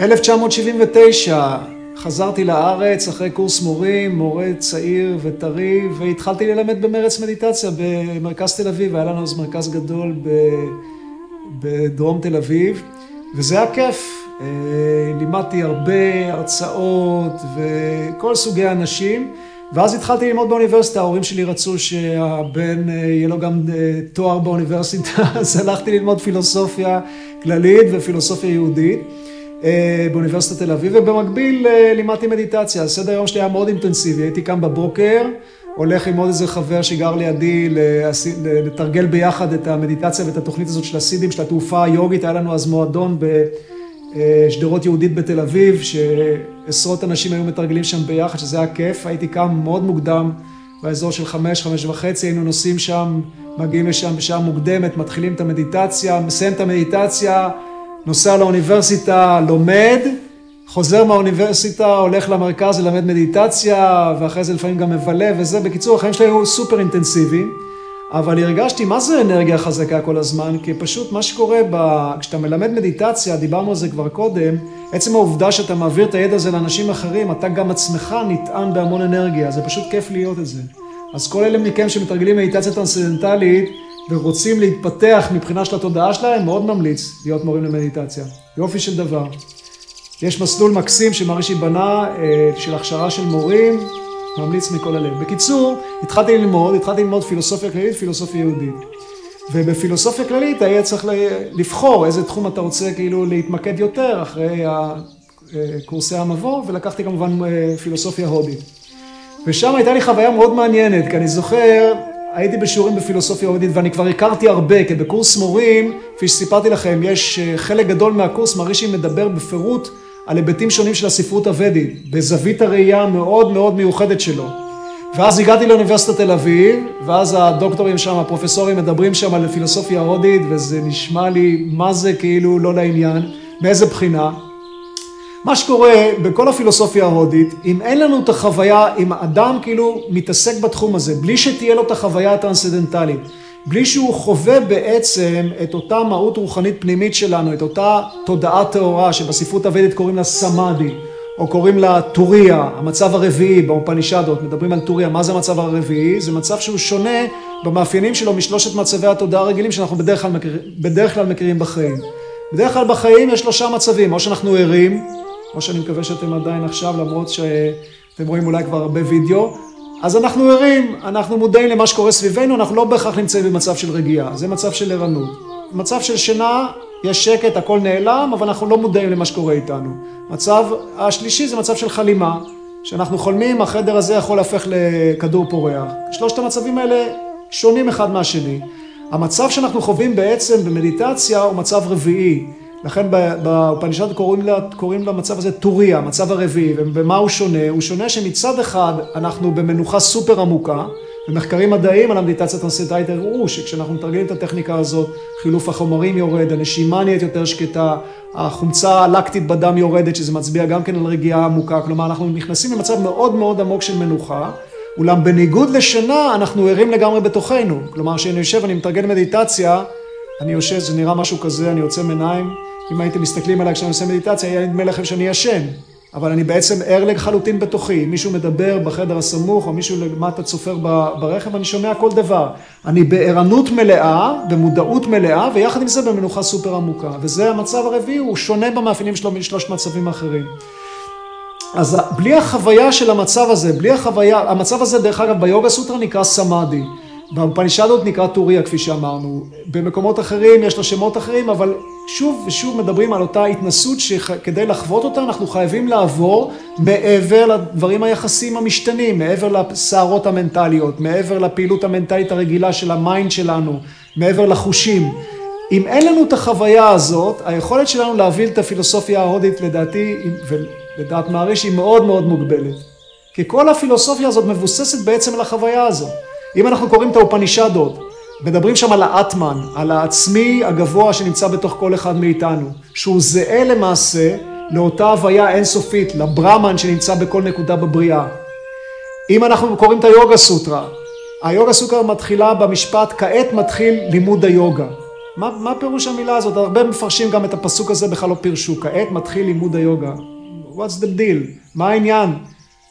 1979 חזרתי לארץ אחרי קורס מורים, מורה צעיר וטרי, והתחלתי ללמד במרץ מדיטציה במרכז תל אביב, היה לנו אז מרכז גדול בדרום תל אביב, וזה היה כיף. אה, לימדתי הרבה הרצאות וכל סוגי אנשים, ואז התחלתי ללמוד באוניברסיטה, ההורים שלי רצו שהבן אה, יהיה לו גם אה, תואר באוניברסיטה, אז הלכתי ללמוד פילוסופיה כללית ופילוסופיה יהודית. אה, באוניברסיטת תל אביב, ובמקביל אה, לימדתי מדיטציה. הסדר היום שלי היה מאוד אינטנסיבי, הייתי קם בבוקר, הולך עם עוד איזה חבר שגר לידי לתרגל ביחד את המדיטציה ואת התוכנית הזאת של הסידים, של התעופה היוגית, היה לנו אז מועדון בשדרות יהודית בתל אביב, שעשרות אנשים היו מתרגלים שם ביחד, שזה היה כיף, הייתי קם מאוד מוקדם, באזור של חמש, חמש וחצי, היינו נוסעים שם, מגיעים לשם בשעה מוקדמת, מתחילים את המדיטציה, מסיים את המדיטציה, נוסע לאוניברסיטה, לומד, חוזר מהאוניברסיטה, הולך למרכז ללמד מדיטציה, ואחרי זה לפעמים גם מבלה וזה. בקיצור, החיים שלי היו סופר אינטנסיביים, אבל הרגשתי מה זה אנרגיה חזקה כל הזמן, כי פשוט מה שקורה ב... כשאתה מלמד מדיטציה, דיברנו על זה כבר קודם, עצם העובדה שאתה מעביר את הידע הזה לאנשים אחרים, אתה גם עצמך נטען בהמון אנרגיה, זה פשוט כיף להיות את זה. אז כל אלה מכם שמתרגלים מדיטציה טרנסצנדנטלית, ורוצים להתפתח מבחינה של התודעה שלהם, מאוד ממליץ להיות מורים למדיטציה. יופי של דבר. יש מסלול מקסים שמרישי בנה אה, של הכשרה של מורים, ממליץ מכל הלב. בקיצור, התחלתי ללמוד, התחלתי ללמוד פילוסופיה כללית, פילוסופיה יהודית. ובפילוסופיה כללית היה צריך לבחור איזה תחום אתה רוצה כאילו להתמקד יותר אחרי אה, קורסי המבוא, ולקחתי כמובן אה, פילוסופיה הודית. ושם הייתה לי חוויה מאוד מעניינת, כי אני זוכר הייתי בשיעורים בפילוסופיה הודית ואני כבר הכרתי הרבה, כי בקורס מורים, כפי שסיפרתי לכם, יש אה, חלק גדול מהקורס, מרישי מדבר בפירוט על היבטים שונים של הספרות הוודית, בזווית הראייה המאוד מאוד מיוחדת שלו. ואז הגעתי לאוניברסיטת תל אביב, ואז הדוקטורים שם, הפרופסורים מדברים שם על פילוסופיה הודית, וזה נשמע לי מה זה כאילו לא לעניין, מאיזה בחינה. מה שקורה בכל הפילוסופיה ההודית, אם אין לנו את החוויה, אם אדם כאילו מתעסק בתחום הזה, בלי שתהיה לו את החוויה הטרנסדנטלית, בלי שהוא חווה בעצם את אותה מהות רוחנית פנימית שלנו, את אותה תודעה טהורה שבספרות הוודית קוראים לה סמאדי, או קוראים לה טוריה, המצב הרביעי באופנישדות, מדברים על טוריה, מה זה המצב הרביעי? זה מצב שהוא שונה במאפיינים שלו משלושת מצבי התודעה הרגילים שאנחנו בדרך כלל, מכיר, בדרך כלל מכירים בחיים. בדרך כלל בחיים יש שלושה מצבים, או שאנחנו ערים, כמו שאני מקווה שאתם עדיין עכשיו, למרות שאתם רואים אולי כבר הרבה וידאו. אז אנחנו ערים, אנחנו מודעים למה שקורה סביבנו, אנחנו לא בהכרח נמצאים במצב של רגיעה, זה מצב של ערנות. מצב של שינה, יש שקט, הכל נעלם, אבל אנחנו לא מודעים למה שקורה איתנו. מצב השלישי זה מצב של חלימה, שאנחנו חולמים, החדר הזה יכול להפך לכדור פורח. שלושת המצבים האלה שונים אחד מהשני. המצב שאנחנו חווים בעצם במדיטציה הוא מצב רביעי. לכן באופנישד קוראים, קוראים למצב הזה טוריה, המצב הרביעי, ובמה הוא שונה? הוא שונה שמצד אחד אנחנו במנוחה סופר עמוקה, ומחקרים מדעיים על המדיטציה הטרנסטנטלית הראו שכשאנחנו מתרגלים את הטכניקה הזאת, חילוף החומרים יורד, הנשימה נהיית יותר שקטה, החומצה הלקטית בדם יורדת, שזה מצביע גם כן על רגיעה עמוקה, כלומר אנחנו נכנסים למצב מאוד מאוד עמוק של מנוחה, אולם בניגוד לשינה אנחנו ערים לגמרי בתוכנו, כלומר כשאני יושב ואני מתרגל מדיטציה, אני יושב, זה נראה משהו כזה, אני יוצא מעיניים, אם הייתם מסתכלים עליי כשאני עושה מדיטציה, היה נדמה לכם שאני ישן, אבל אני בעצם ער לחלוטין בתוכי. מישהו מדבר בחדר הסמוך, או מישהו למטה צופר ברכב, אני שומע כל דבר. אני בערנות מלאה, במודעות מלאה, ויחד עם זה במנוחה סופר עמוקה. וזה המצב הרביעי, הוא שונה במאפיינים שלו משלושת מצבים האחרים. אז בלי החוויה של המצב הזה, בלי החוויה, המצב הזה דרך אגב ביוגה סוטרה נקרא סמאדי. באופנישדות נקרא טוריה כפי שאמרנו, במקומות אחרים יש לו שמות אחרים, אבל שוב ושוב מדברים על אותה התנסות שכדי לחוות אותה אנחנו חייבים לעבור מעבר לדברים היחסיים המשתנים, מעבר לסערות המנטליות, מעבר לפעילות המנטלית הרגילה של ה mind שלנו, מעבר לחושים. אם אין לנו את החוויה הזאת, היכולת שלנו להבין את הפילוסופיה ההודית לדעתי, ולדעת מעריש, היא מאוד מאוד מוגבלת. כי כל הפילוסופיה הזאת מבוססת בעצם על החוויה הזאת. אם אנחנו קוראים את האופנישדות, מדברים שם על האטמן, על העצמי הגבוה שנמצא בתוך כל אחד מאיתנו, שהוא זהה למעשה לאותה הוויה אינסופית, לברמן שנמצא בכל נקודה בבריאה. אם אנחנו קוראים את היוגה סוטרה, היוגה סוטרה מתחילה במשפט, כעת מתחיל לימוד היוגה. מה, מה פירוש המילה הזאת? הרבה מפרשים גם את הפסוק הזה בכלל לא פירשו. כעת מתחיל לימוד היוגה. What's the deal? מה העניין?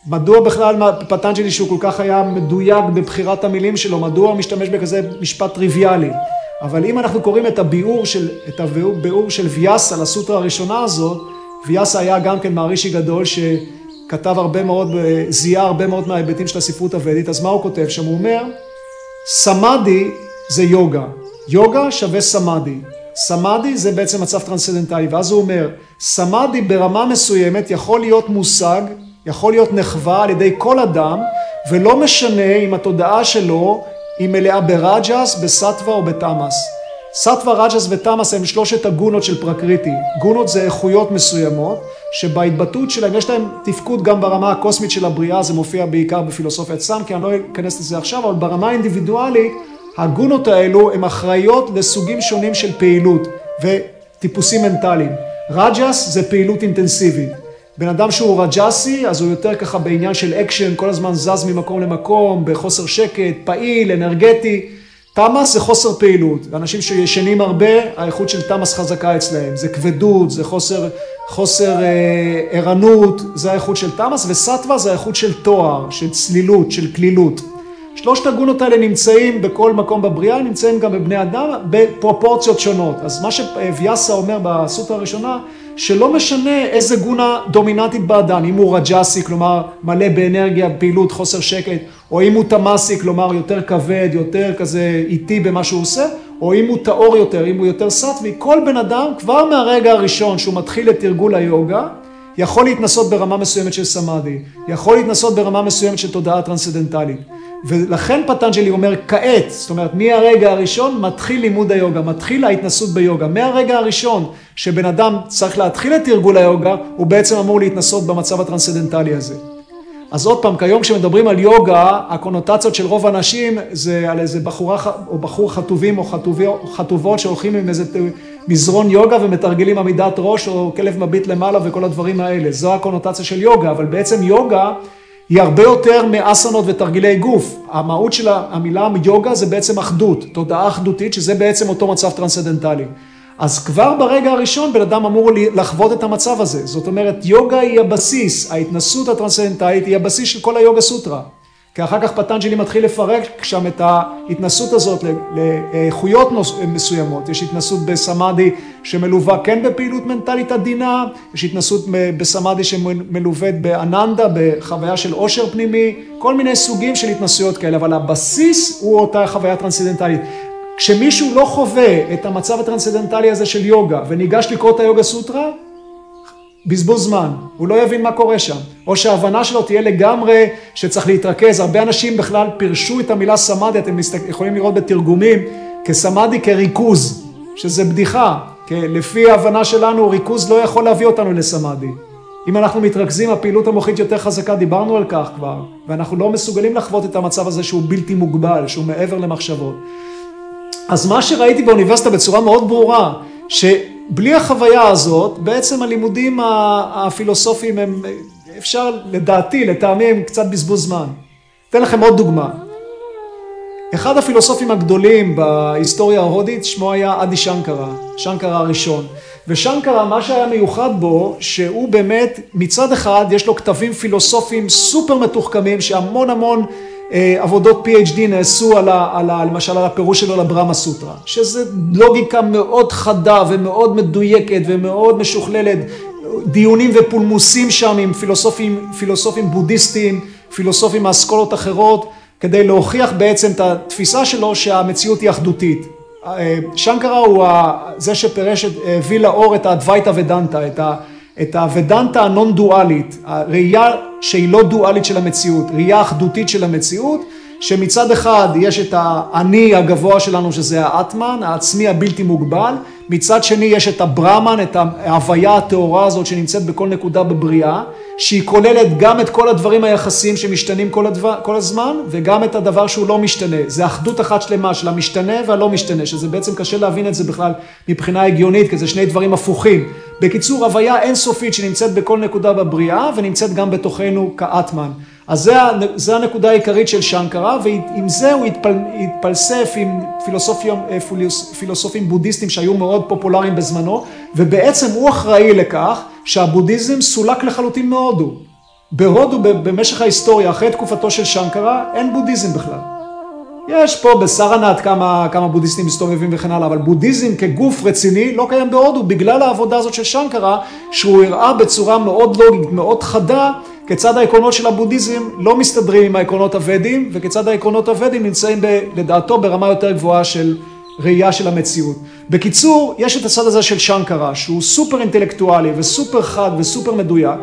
מדוע בכלל פטנג'לי שהוא כל כך היה מדויק בבחירת המילים שלו, מדוע הוא משתמש בכזה משפט טריוויאלי? אבל אם אנחנו קוראים את הביאור של, את הביאור של ויאסה לסוטרה הראשונה הזאת, ויאסה היה גם כן מערישי גדול שכתב הרבה מאוד, זיהה הרבה מאוד מההיבטים של הספרות הוודית, אז מה הוא כותב שם? הוא אומר, סמאדי זה יוגה, יוגה שווה סמאדי, סמאדי זה בעצם מצב טרנסצנדנטלי, ואז הוא אומר, סמאדי ברמה מסוימת יכול להיות מושג, יכול להיות נחווה על ידי כל אדם, ולא משנה אם התודעה שלו היא מלאה ברג'ס, בסטווה או בתמאס. סטווה, רג'ס ותמאס הם שלושת הגונות של פרקריטי. גונות זה איכויות מסוימות, שבהתבטאות שלהם יש להם תפקוד גם ברמה הקוסמית של הבריאה, זה מופיע בעיקר בפילוסופיית סמקיה, אני לא אכנס לזה עכשיו, אבל ברמה האינדיבידואלית, הגונות האלו הן אחראיות לסוגים שונים של פעילות וטיפוסים מנטליים. רג'ס זה פעילות אינטנסיבית. בן אדם שהוא רג'סי, אז הוא יותר ככה בעניין של אקשן, כל הזמן זז ממקום למקום, בחוסר שקט, פעיל, אנרגטי. תמאס זה חוסר פעילות. אנשים שישנים הרבה, האיכות של תמאס חזקה אצלהם. זה כבדות, זה חוסר, חוסר אה, ערנות, זה האיכות של תמאס, וסטווה זה האיכות של טוהר, של צלילות, של קלילות. שלושת הגונות האלה נמצאים בכל מקום בבריאה, נמצאים גם בבני אדם בפרופורציות שונות. אז מה שוויאסה אומר בסוטה הראשונה, שלא משנה איזה גונה דומיננטית באדם, אם הוא רג'סי, כלומר מלא באנרגיה, פעילות, חוסר שקט, או אם הוא תמאסי, כלומר יותר כבד, יותר כזה איטי במה שהוא עושה, או אם הוא טהור יותר, אם הוא יותר סטווי, כל בן אדם כבר מהרגע הראשון שהוא מתחיל את תרגול היוגה, יכול להתנסות ברמה מסוימת של סמאדי, יכול להתנסות ברמה מסוימת של תודעה טרנסצדנטלית. ולכן פטנג'לי אומר כעת, זאת אומרת מהרגע הראשון מתחיל לימוד היוגה, מתחיל ההתנסות ביוגה. מהרגע הראשון שבן אדם צריך להתחיל את תרגול היוגה, הוא בעצם אמור להתנסות במצב הטרנסצדנטלי הזה. אז עוד פעם, כיום כשמדברים על יוגה, הקונוטציות של רוב האנשים זה על איזה בחורה או בחור חטובים או, חטובי, או חטובות שהולכים עם איזה מזרון יוגה ומתרגלים עמידת ראש או כלב מביט למעלה וכל הדברים האלה. זו הקונוטציה של יוגה, אבל בעצם יוגה היא הרבה יותר מאסנות ותרגילי גוף. המהות של המילה יוגה זה בעצם אחדות, תודעה אחדותית, שזה בעצם אותו מצב טרנסצנדנטלי. אז כבר ברגע הראשון בן אדם אמור לחוות את המצב הזה. זאת אומרת, יוגה היא הבסיס, ההתנסות הטרנסצנדנטלית היא הבסיס של כל היוגה סוטרה. כי אחר כך פטנג'לי מתחיל לפרק שם את ההתנסות הזאת לאיכויות מסוימות. יש התנסות בסמאדי שמלווה כן בפעילות מנטלית עדינה, יש התנסות בסמאדי שמלווה באננדה, בחוויה של עושר פנימי, כל מיני סוגים של התנסויות כאלה, אבל הבסיס הוא אותה חוויה טרנסצדנטלית. כשמישהו לא חווה את המצב הטרנסצדנטלי הזה של יוגה וניגש לקרוא את היוגה סוטרה, בזבוז זמן, הוא לא יבין מה קורה שם. או שההבנה שלו תהיה לגמרי שצריך להתרכז. הרבה אנשים בכלל פירשו את המילה סמאדי, אתם יכולים לראות בתרגומים, כסמאדי כריכוז, שזה בדיחה. כי לפי ההבנה שלנו, ריכוז לא יכול להביא אותנו לסמאדי. אם אנחנו מתרכזים, הפעילות המוחית יותר חזקה, דיברנו על כך כבר, ואנחנו לא מסוגלים לחוות את המצב הזה שהוא בלתי מוגבל, שהוא מעבר למחשבות. אז מה שראיתי באוניברסיטה בצורה מאוד ברורה, ש... בלי החוויה הזאת, בעצם הלימודים הפילוסופיים הם, אפשר לדעתי, לטעמי הם קצת בזבוז זמן. אתן לכם עוד דוגמה. אחד הפילוסופים הגדולים בהיסטוריה ההודית, שמו היה אדי שנקרה, שנקרה הראשון. ושנקרה, מה שהיה מיוחד בו, שהוא באמת, מצד אחד, יש לו כתבים פילוסופיים סופר מתוחכמים, שהמון המון עבודות PhD נעשו על ה, על ה, למשל על הפירוש שלו לברמה סוטרה, שזה לוגיקה מאוד חדה ומאוד מדויקת ומאוד משוכללת, דיונים ופולמוסים שם עם פילוסופים, פילוסופים בודהיסטיים, פילוסופים מאסכולות אחרות, כדי להוכיח בעצם את התפיסה שלו שהמציאות היא אחדותית. אה, שנקרה הוא זה שפירש, הביא לאור את האדווייתא ודנטה, את ה... את הוודנטה הנון דואלית, הראייה שהיא לא דואלית של המציאות, ראייה אחדותית של המציאות, שמצד אחד יש את האני הגבוה שלנו שזה האטמן, העצמי הבלתי מוגבל, מצד שני יש את הברמן, את ההוויה הטהורה הזאת שנמצאת בכל נקודה בבריאה, שהיא כוללת גם את כל הדברים היחסיים שמשתנים כל, הדבר, כל הזמן, וגם את הדבר שהוא לא משתנה. זה אחדות אחת שלמה של המשתנה והלא משתנה, שזה בעצם קשה להבין את זה בכלל מבחינה הגיונית, כי זה שני דברים הפוכים. בקיצור, הוויה אינסופית שנמצאת בכל נקודה בבריאה, ונמצאת גם בתוכנו כאטמן. אז זה הנקודה העיקרית של שנקרה, ועם זה הוא התפל, התפלסף עם פילוסופים, פילוסופים בודהיסטים שהיו מאוד פופולריים בזמנו, ובעצם הוא אחראי לכך שהבודהיזם סולק לחלוטין מהודו. בהודו במשך ההיסטוריה, אחרי תקופתו של שנקרה, אין בודהיזם בכלל. יש פה בסרנט כמה, כמה בודהיסטים מסתובבים וכן הלאה, אבל בודהיזם כגוף רציני לא קיים בהודו בגלל העבודה הזאת של שנקרה, שהוא הראה בצורה מאוד לוגית, מאוד חדה, כיצד העקרונות של הבודהיזם לא מסתדרים עם העקרונות הוודים, וכיצד העקרונות הוודים נמצאים ב, לדעתו ברמה יותר גבוהה של ראייה של המציאות. בקיצור, יש את הצד הזה של שנקרה, שהוא סופר אינטלקטואלי וסופר חד וסופר מדויק,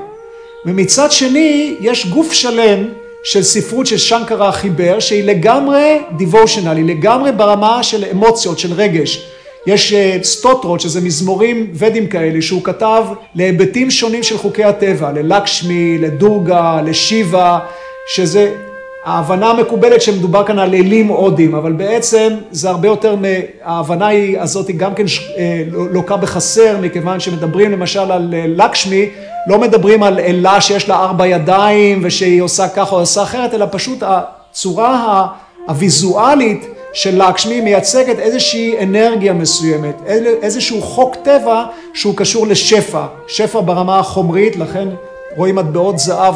ומצד שני, יש גוף שלם של ספרות של שנקרה חיבר, שהיא לגמרי דיבושנל, היא לגמרי ברמה של אמוציות, של רגש. יש אה, סטוטרות, שזה מזמורים ודים כאלה, שהוא כתב להיבטים שונים של חוקי הטבע, ללקשמי, לדורגה, לשיבה, שזה ההבנה המקובלת שמדובר כאן על אלים הודים, אבל בעצם זה הרבה יותר, ההבנה הזאת היא גם כן אה, לוקה בחסר, מכיוון שמדברים למשל על אה, לקשמי, לא מדברים על אלה שיש לה ארבע ידיים ושהיא עושה ככה או עושה אחרת, אלא פשוט הצורה הוויזואלית של לקשמי מייצגת איזושהי אנרגיה מסוימת, איזשהו חוק טבע שהוא קשור לשפע, שפע ברמה החומרית, לכן רואים מטבעות זהב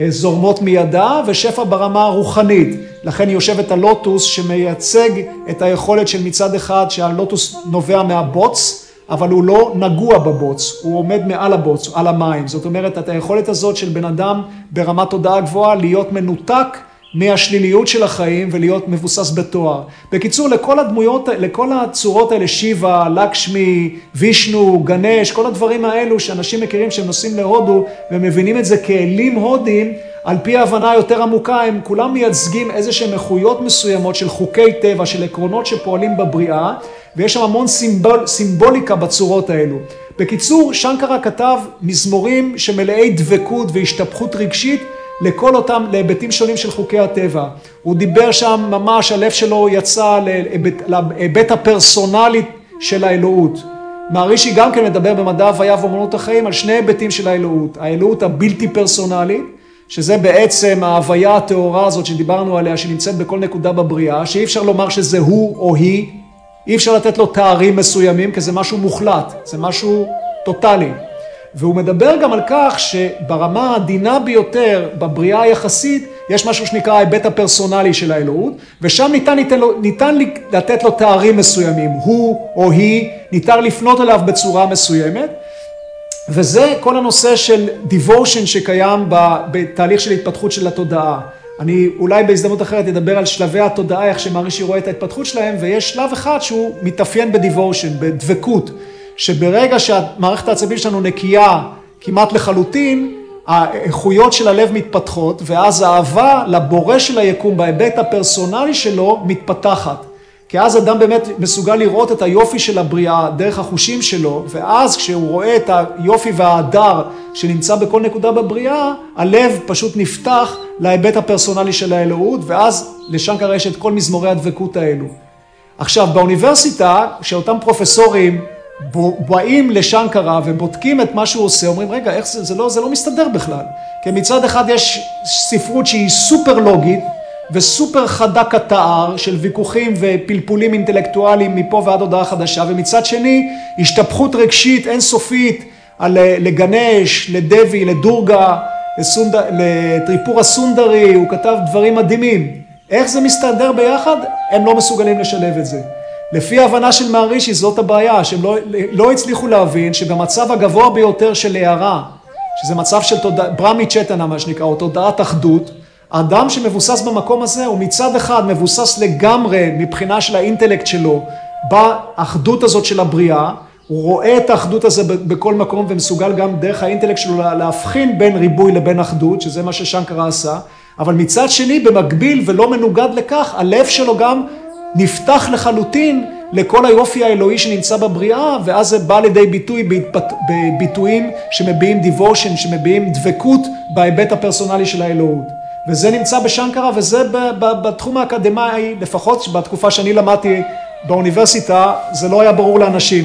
אה, זורמות מידה, ושפע ברמה הרוחנית, לכן יושבת הלוטוס שמייצג את היכולת של מצד אחד שהלוטוס נובע מהבוץ, אבל הוא לא נגוע בבוץ, הוא עומד מעל הבוץ, על המים. זאת אומרת, את היכולת הזאת של בן אדם ברמת תודעה גבוהה להיות מנותק מהשליליות של החיים ולהיות מבוסס בתואר. בקיצור, לכל הדמויות, לכל הצורות האלה, שיבה, לקשמי, וישנו, גנש, כל הדברים האלו שאנשים מכירים שהם נוסעים להודו ומבינים את זה כאלים הודים, על פי ההבנה היותר עמוקה, הם כולם מייצגים איזה שהם איכויות מסוימות של חוקי טבע, של עקרונות שפועלים בבריאה, ויש שם המון סימבול, סימבוליקה בצורות האלו. בקיצור, שנקרה כתב מזמורים שמלאי דבקות והשתפכות רגשית לכל אותם, להיבטים שונים של חוקי הטבע. הוא דיבר שם ממש, הלב שלו יצא להיבט, להיבט הפרסונלי של האלוהות. מערישי גם כן מדבר במדע הוויה ואומנות החיים על שני היבטים של האלוהות. האלוהות הבלתי פרסונלית, שזה בעצם ההוויה הטהורה הזאת שדיברנו עליה, שנמצאת בכל נקודה בבריאה, שאי אפשר לומר שזה הוא או היא, אי אפשר לתת לו תארים מסוימים, כי זה משהו מוחלט, זה משהו טוטאלי. והוא מדבר גם על כך שברמה העדינה ביותר, בבריאה היחסית, יש משהו שנקרא ההיבט הפרסונלי של האלוהות, ושם ניתן, ניתן, לו, ניתן לתת לו תארים מסוימים, הוא או היא, ניתן לפנות אליו בצורה מסוימת, וזה כל הנושא של devotion שקיים בתהליך של התפתחות של התודעה. אני אולי בהזדמנות אחרת אדבר על שלבי התודעה, איך שמרישי רואה את ההתפתחות שלהם, ויש שלב אחד שהוא מתאפיין בדיבושן, בדבקות. שברגע שהמערכת העצבים שלנו נקייה כמעט לחלוטין, האיכויות של הלב מתפתחות, ואז האהבה לבורא של היקום בהיבט הפרסונלי שלו מתפתחת. כי אז אדם באמת מסוגל לראות את היופי של הבריאה דרך החושים שלו, ואז כשהוא רואה את היופי וההדר שנמצא בכל נקודה בבריאה, הלב פשוט נפתח להיבט הפרסונלי של האלוהות, ואז לשנקר יש את כל מזמורי הדבקות האלו. עכשיו, באוניברסיטה, כשאותם פרופסורים באים לשנקרה ובודקים את מה שהוא עושה, אומרים, רגע, איך זה, זה לא, זה לא מסתדר בכלל. כי מצד אחד יש ספרות שהיא סופר לוגית וסופר חדה כתער של ויכוחים ופלפולים אינטלקטואליים מפה ועד הודעה חדשה, ומצד שני השתפכות רגשית אינסופית על, לגנש, לדבי, לדורגה, לסונד... לטריפורה סונדרי, הוא כתב דברים מדהימים. איך זה מסתדר ביחד? הם לא מסוגלים לשלב את זה. לפי ההבנה של מערישי זאת הבעיה, שהם לא, לא הצליחו להבין שבמצב הגבוה ביותר של הערה, שזה מצב של תודעה, ברמי צ'טנה מה שנקרא, או תודעת אחדות, האדם שמבוסס במקום הזה הוא מצד אחד מבוסס לגמרי מבחינה של האינטלקט שלו באחדות הזאת של הבריאה, הוא רואה את האחדות הזה בכל מקום ומסוגל גם דרך האינטלקט שלו להבחין בין ריבוי לבין אחדות, שזה מה ששנקרה עשה, אבל מצד שני במקביל ולא מנוגד לכך, הלב שלו גם נפתח לחלוטין לכל היופי האלוהי שנמצא בבריאה, ואז זה בא לידי ביטוי. בביטויים שמביעים דיוושן, שמביעים דבקות בהיבט הפרסונלי של האלוהות. וזה נמצא בשנקרה, וזה בתחום האקדמאי, לפחות בתקופה שאני למדתי באוניברסיטה, זה לא היה ברור לאנשים.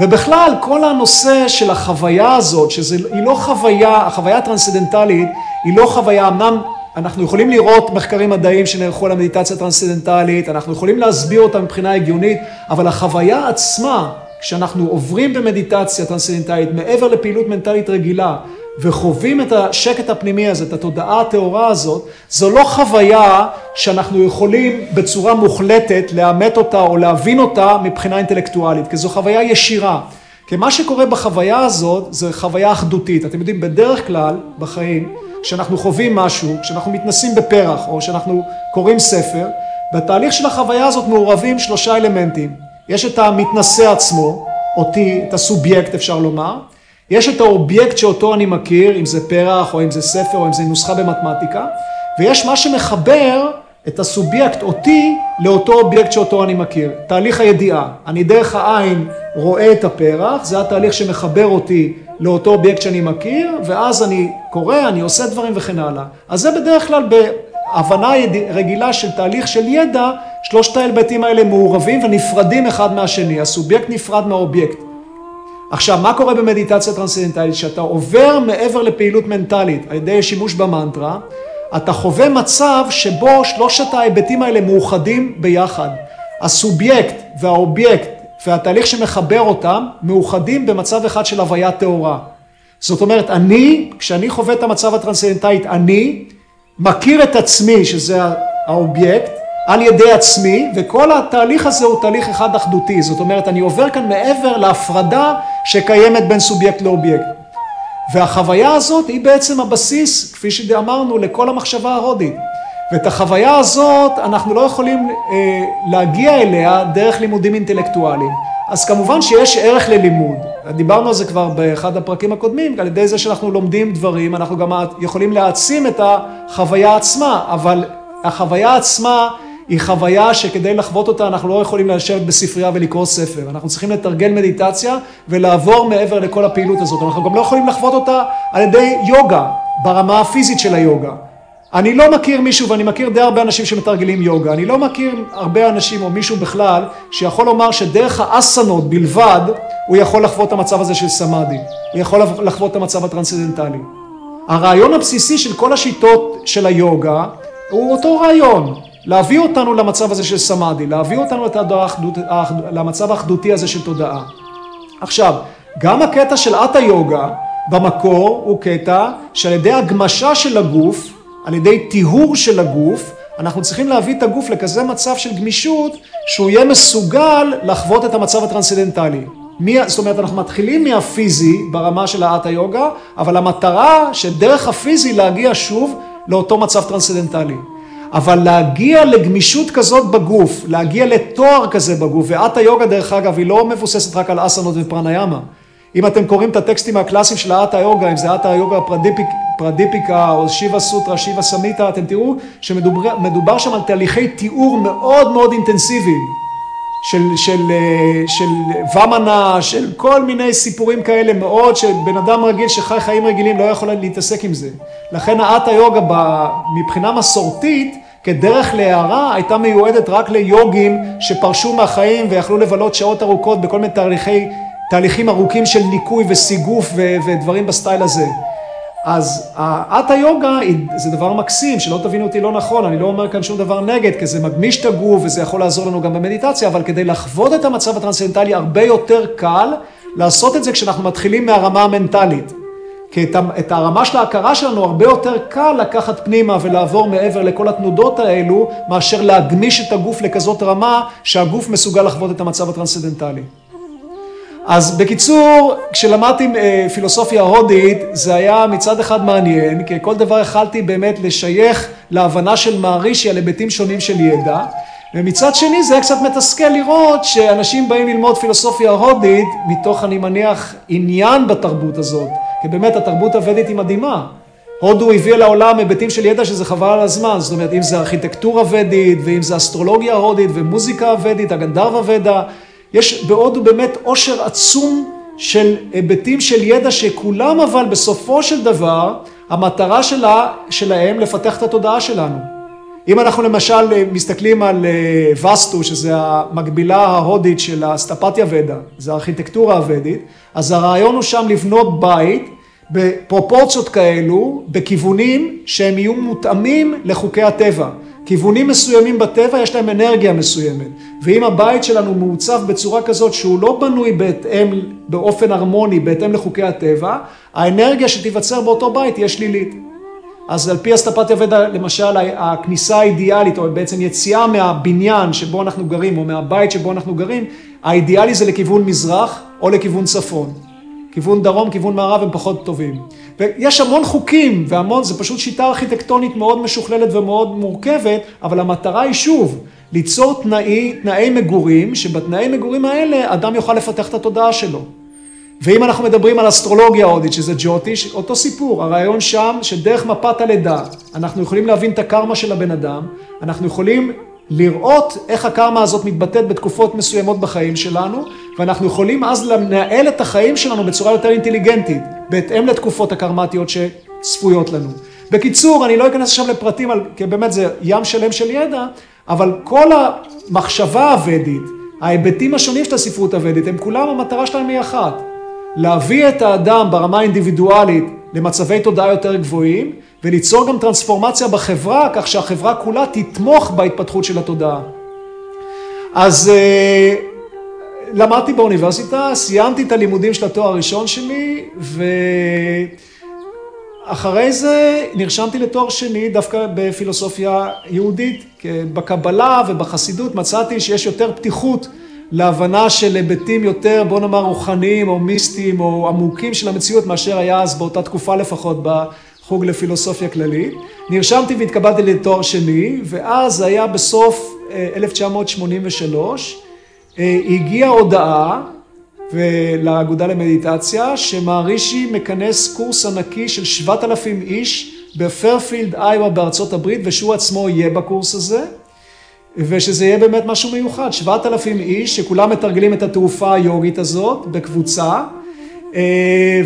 ובכלל, כל הנושא של החוויה הזאת, שהיא לא חוויה, החוויה הטרנסצדנטלית, היא לא חוויה, אמנם אנחנו יכולים לראות מחקרים מדעיים שנערכו על המדיטציה הטרנסצדנטלית, אנחנו יכולים להסביר אותה מבחינה הגיונית, אבל החוויה עצמה, כשאנחנו עוברים במדיטציה טרנסצדנטלית מעבר לפעילות מנטלית רגילה, וחווים את השקט הפנימי הזה, את התודעה הטהורה הזאת, זו לא חוויה שאנחנו יכולים בצורה מוחלטת לאמת אותה או להבין אותה מבחינה אינטלקטואלית, כי זו חוויה ישירה. כי מה שקורה בחוויה הזאת זה חוויה אחדותית. אתם יודעים, בדרך כלל בחיים, כשאנחנו חווים משהו, כשאנחנו מתנסים בפרח או כשאנחנו קוראים ספר, בתהליך של החוויה הזאת מעורבים שלושה אלמנטים. יש את המתנסה עצמו, אותי, את הסובייקט אפשר לומר, יש את האובייקט שאותו אני מכיר, אם זה פרח או אם זה ספר או אם זה נוסחה במתמטיקה, ויש מה שמחבר את הסובייקט אותי לאותו אובייקט שאותו אני מכיר. תהליך הידיעה. אני דרך העין רואה את הפרח, זה התהליך שמחבר אותי לאותו אובייקט שאני מכיר, ואז אני קורא, אני עושה דברים וכן הלאה. אז זה בדרך כלל בהבנה רגילה של תהליך של ידע, שלושת ההיבטים האלה מעורבים ונפרדים אחד מהשני. הסובייקט נפרד מהאובייקט. עכשיו, מה קורה במדיטציה טרנסצנדנטלית? כשאתה עובר מעבר לפעילות מנטלית על ידי שימוש במנטרה, אתה חווה מצב שבו שלושת ההיבטים האלה מאוחדים ביחד. הסובייקט והאובייקט והתהליך שמחבר אותם מאוחדים במצב אחד של הוויה טהורה. זאת אומרת, אני, כשאני חווה את המצב הטרנסצנדנטלית, אני מכיר את עצמי, שזה האובייקט, על ידי עצמי, וכל התהליך הזה הוא תהליך אחד אחדותי. זאת אומרת, אני עובר כאן מעבר להפרדה שקיימת בין סובייקט לאובייקט. והחוויה הזאת היא בעצם הבסיס, כפי שאמרנו, לכל המחשבה ההודית. ואת החוויה הזאת אנחנו לא יכולים אה, להגיע אליה דרך לימודים אינטלקטואליים. אז כמובן שיש ערך ללימוד. דיברנו על זה כבר באחד הפרקים הקודמים, על ידי זה שאנחנו לומדים דברים, אנחנו גם יכולים להעצים את החוויה עצמה, אבל החוויה עצמה היא חוויה שכדי לחוות אותה אנחנו לא יכולים לשבת בספרייה ולקרוא ספר. אנחנו צריכים לתרגל מדיטציה ולעבור מעבר לכל הפעילות הזאת. אנחנו גם לא יכולים לחוות אותה על ידי יוגה, ברמה הפיזית של היוגה. אני לא מכיר מישהו, ואני מכיר די הרבה אנשים שמתרגלים יוגה, אני לא מכיר הרבה אנשים או מישהו בכלל שיכול לומר שדרך האסנות בלבד הוא יכול לחוות את המצב הזה של סמאדי, הוא יכול לחוות את המצב הטרנסצדנטלי. הרעיון הבסיסי של כל השיטות של היוגה הוא אותו רעיון, להביא אותנו למצב הזה של סמאדי, להביא אותנו למצב האחדותי הזה של תודעה. עכשיו, גם הקטע של אטה יוגה במקור הוא קטע שעל ידי הגמשה של הגוף, על ידי טיהור של הגוף, אנחנו צריכים להביא את הגוף לכזה מצב של גמישות שהוא יהיה מסוגל לחוות את המצב הטרנסצדנטלי. מי, זאת אומרת, אנחנו מתחילים מהפיזי ברמה של האטה יוגה, אבל המטרה שדרך הפיזי להגיע שוב לאותו מצב טרנסצנדנטלי. אבל להגיע לגמישות כזאת בגוף, להגיע לטוהר כזה בגוף, ואת היוגה דרך אגב היא לא מבוססת רק על אסנות ופרניאמה. אם אתם קוראים את הטקסטים הקלאסיים של האטה יוגה, אם זה האטה יוגה פרדיפיק, פרדיפיקה או שיבה סוטרה, שיבה סמהיטה, אתם תראו שמדובר שם על תהליכי טיהור מאוד מאוד אינטנסיביים. של, של, של וומנה, של כל מיני סיגופים כאלה מאוד, שבן אדם רגיל שחי חיים רגילים לא יכול להתעסק עם זה. לכן האטה יוגה מבחינה מסורתית, כדרך להארה, הייתה מיועדת רק ליוגים שפרשו מהחיים ויכלו לבלות שעות ארוכות בכל מיני תהליכי, תהליכים ארוכים של ניקוי וסיגוף ודברים בסטייל הזה. אז האטה יוגה זה דבר מקסים, שלא תבינו אותי לא נכון, אני לא אומר כאן שום דבר נגד, כי זה מגמיש את הגוף וזה יכול לעזור לנו גם במדיטציה, אבל כדי לחוות את המצב הטרנסצנדנטלי הרבה יותר קל לעשות את זה כשאנחנו מתחילים מהרמה המנטלית. כי את, את הרמה של ההכרה שלנו הרבה יותר קל לקחת פנימה ולעבור מעבר לכל התנודות האלו, מאשר להגמיש את הגוף לכזאת רמה שהגוף מסוגל לחוות את המצב הטרנסצנדנטלי. אז בקיצור, כשלמדתי אה, פילוסופיה הודית, זה היה מצד אחד מעניין, כי כל דבר יכלתי באמת לשייך להבנה של מערישי על היבטים שונים של ידע, ומצד שני זה היה קצת מתסכל לראות שאנשים באים ללמוד פילוסופיה הודית מתוך, אני מניח, עניין בתרבות הזאת, כי באמת התרבות הוודית היא מדהימה. הודו הביאה לעולם היבטים של ידע שזה חבל על הזמן, זאת אומרת אם זה ארכיטקטורה ודית, ואם זה אסטרולוגיה הודית, ומוזיקה הוודית, הגנדרווה ודה, יש בהודו באמת עושר עצום של היבטים של ידע שכולם אבל בסופו של דבר המטרה שלה, שלהם לפתח את התודעה שלנו. אם אנחנו למשל מסתכלים על אה, וסטו, שזה המקבילה ההודית של הסטפתיה ודה, זה הארכיטקטורה הוודית, אז הרעיון הוא שם לבנות בית בפרופורציות כאלו, בכיוונים שהם יהיו מותאמים לחוקי הטבע. כיוונים מסוימים בטבע יש להם אנרגיה מסוימת, ואם הבית שלנו מעוצב בצורה כזאת שהוא לא בנוי בהתאם, באופן הרמוני, בהתאם לחוקי הטבע, האנרגיה שתיווצר באותו בית תהיה שלילית. אז על פי אסטפתיה ודה, למשל, הכניסה האידיאלית, או בעצם יציאה מהבניין שבו אנחנו גרים, או מהבית שבו אנחנו גרים, האידיאלי זה לכיוון מזרח או לכיוון צפון. כיוון דרום, כיוון מערב הם פחות טובים. ויש המון חוקים, והמון, זה פשוט שיטה ארכיטקטונית מאוד משוכללת ומאוד מורכבת, אבל המטרה היא שוב, ליצור תנאי, תנאי מגורים, שבתנאי מגורים האלה אדם יוכל לפתח את התודעה שלו. ואם אנחנו מדברים על אסטרולוגיה הודית, שזה ג'וטיש, אותו סיפור, הרעיון שם שדרך מפת הלידה אנחנו יכולים להבין את הקרמה של הבן אדם, אנחנו יכולים לראות איך הקרמה הזאת מתבטאת בתקופות מסוימות בחיים שלנו, ואנחנו יכולים אז לנהל את החיים שלנו בצורה יותר אינטליגנטית, בהתאם לתקופות הקרמטיות שצפויות לנו. בקיצור, אני לא אכנס עכשיו לפרטים, כי באמת זה ים שלם של ידע, אבל כל המחשבה הוודית, ההיבטים השונים של הספרות הוודית, הם כולם, המטרה שלהם היא אחת. להביא את האדם ברמה האינדיבידואלית למצבי תודעה יותר גבוהים, וליצור גם טרנספורמציה בחברה, כך שהחברה כולה תתמוך בהתפתחות של התודעה. אז אה, למדתי באוניברסיטה, סיימתי את הלימודים של התואר הראשון שלי, ואחרי זה נרשמתי לתואר שני דווקא בפילוסופיה יהודית. בקבלה ובחסידות מצאתי שיש יותר פתיחות להבנה של היבטים יותר, בוא נאמר, רוחניים או מיסטיים או עמוקים של המציאות, מאשר היה אז באותה תקופה לפחות בחוג לפילוסופיה כללית. נרשמתי והתקבלתי לתואר שני, ואז היה בסוף 1983, אה, אה, הגיעה הודעה לאגודה למדיטציה, שמערישי מכנס קורס ענקי של 7,000 איש בפרפילד איווה בארצות הברית, ושהוא עצמו יהיה בקורס הזה. ושזה יהיה באמת משהו מיוחד, 7,000 איש שכולם מתרגלים את התעופה היוגית הזאת בקבוצה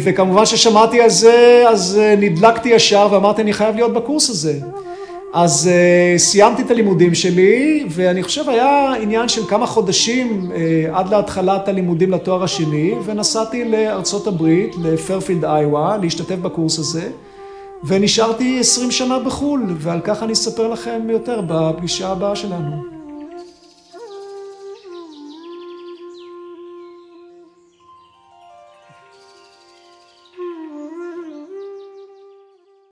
וכמובן ששמעתי על זה אז אה, נדלקתי ישר ואמרתי אני חייב להיות בקורס הזה אז uh, סיימתי את הלימודים שלי ואני חושב היה עניין של כמה חודשים עד להתחלת הלימודים לתואר השני ונסעתי לארצות הברית, לפרפילד איווה, להשתתף בקורס הזה ונשארתי עשרים שנה בחו"ל, ועל כך אני אספר לכם יותר בפגישה הבאה שלנו.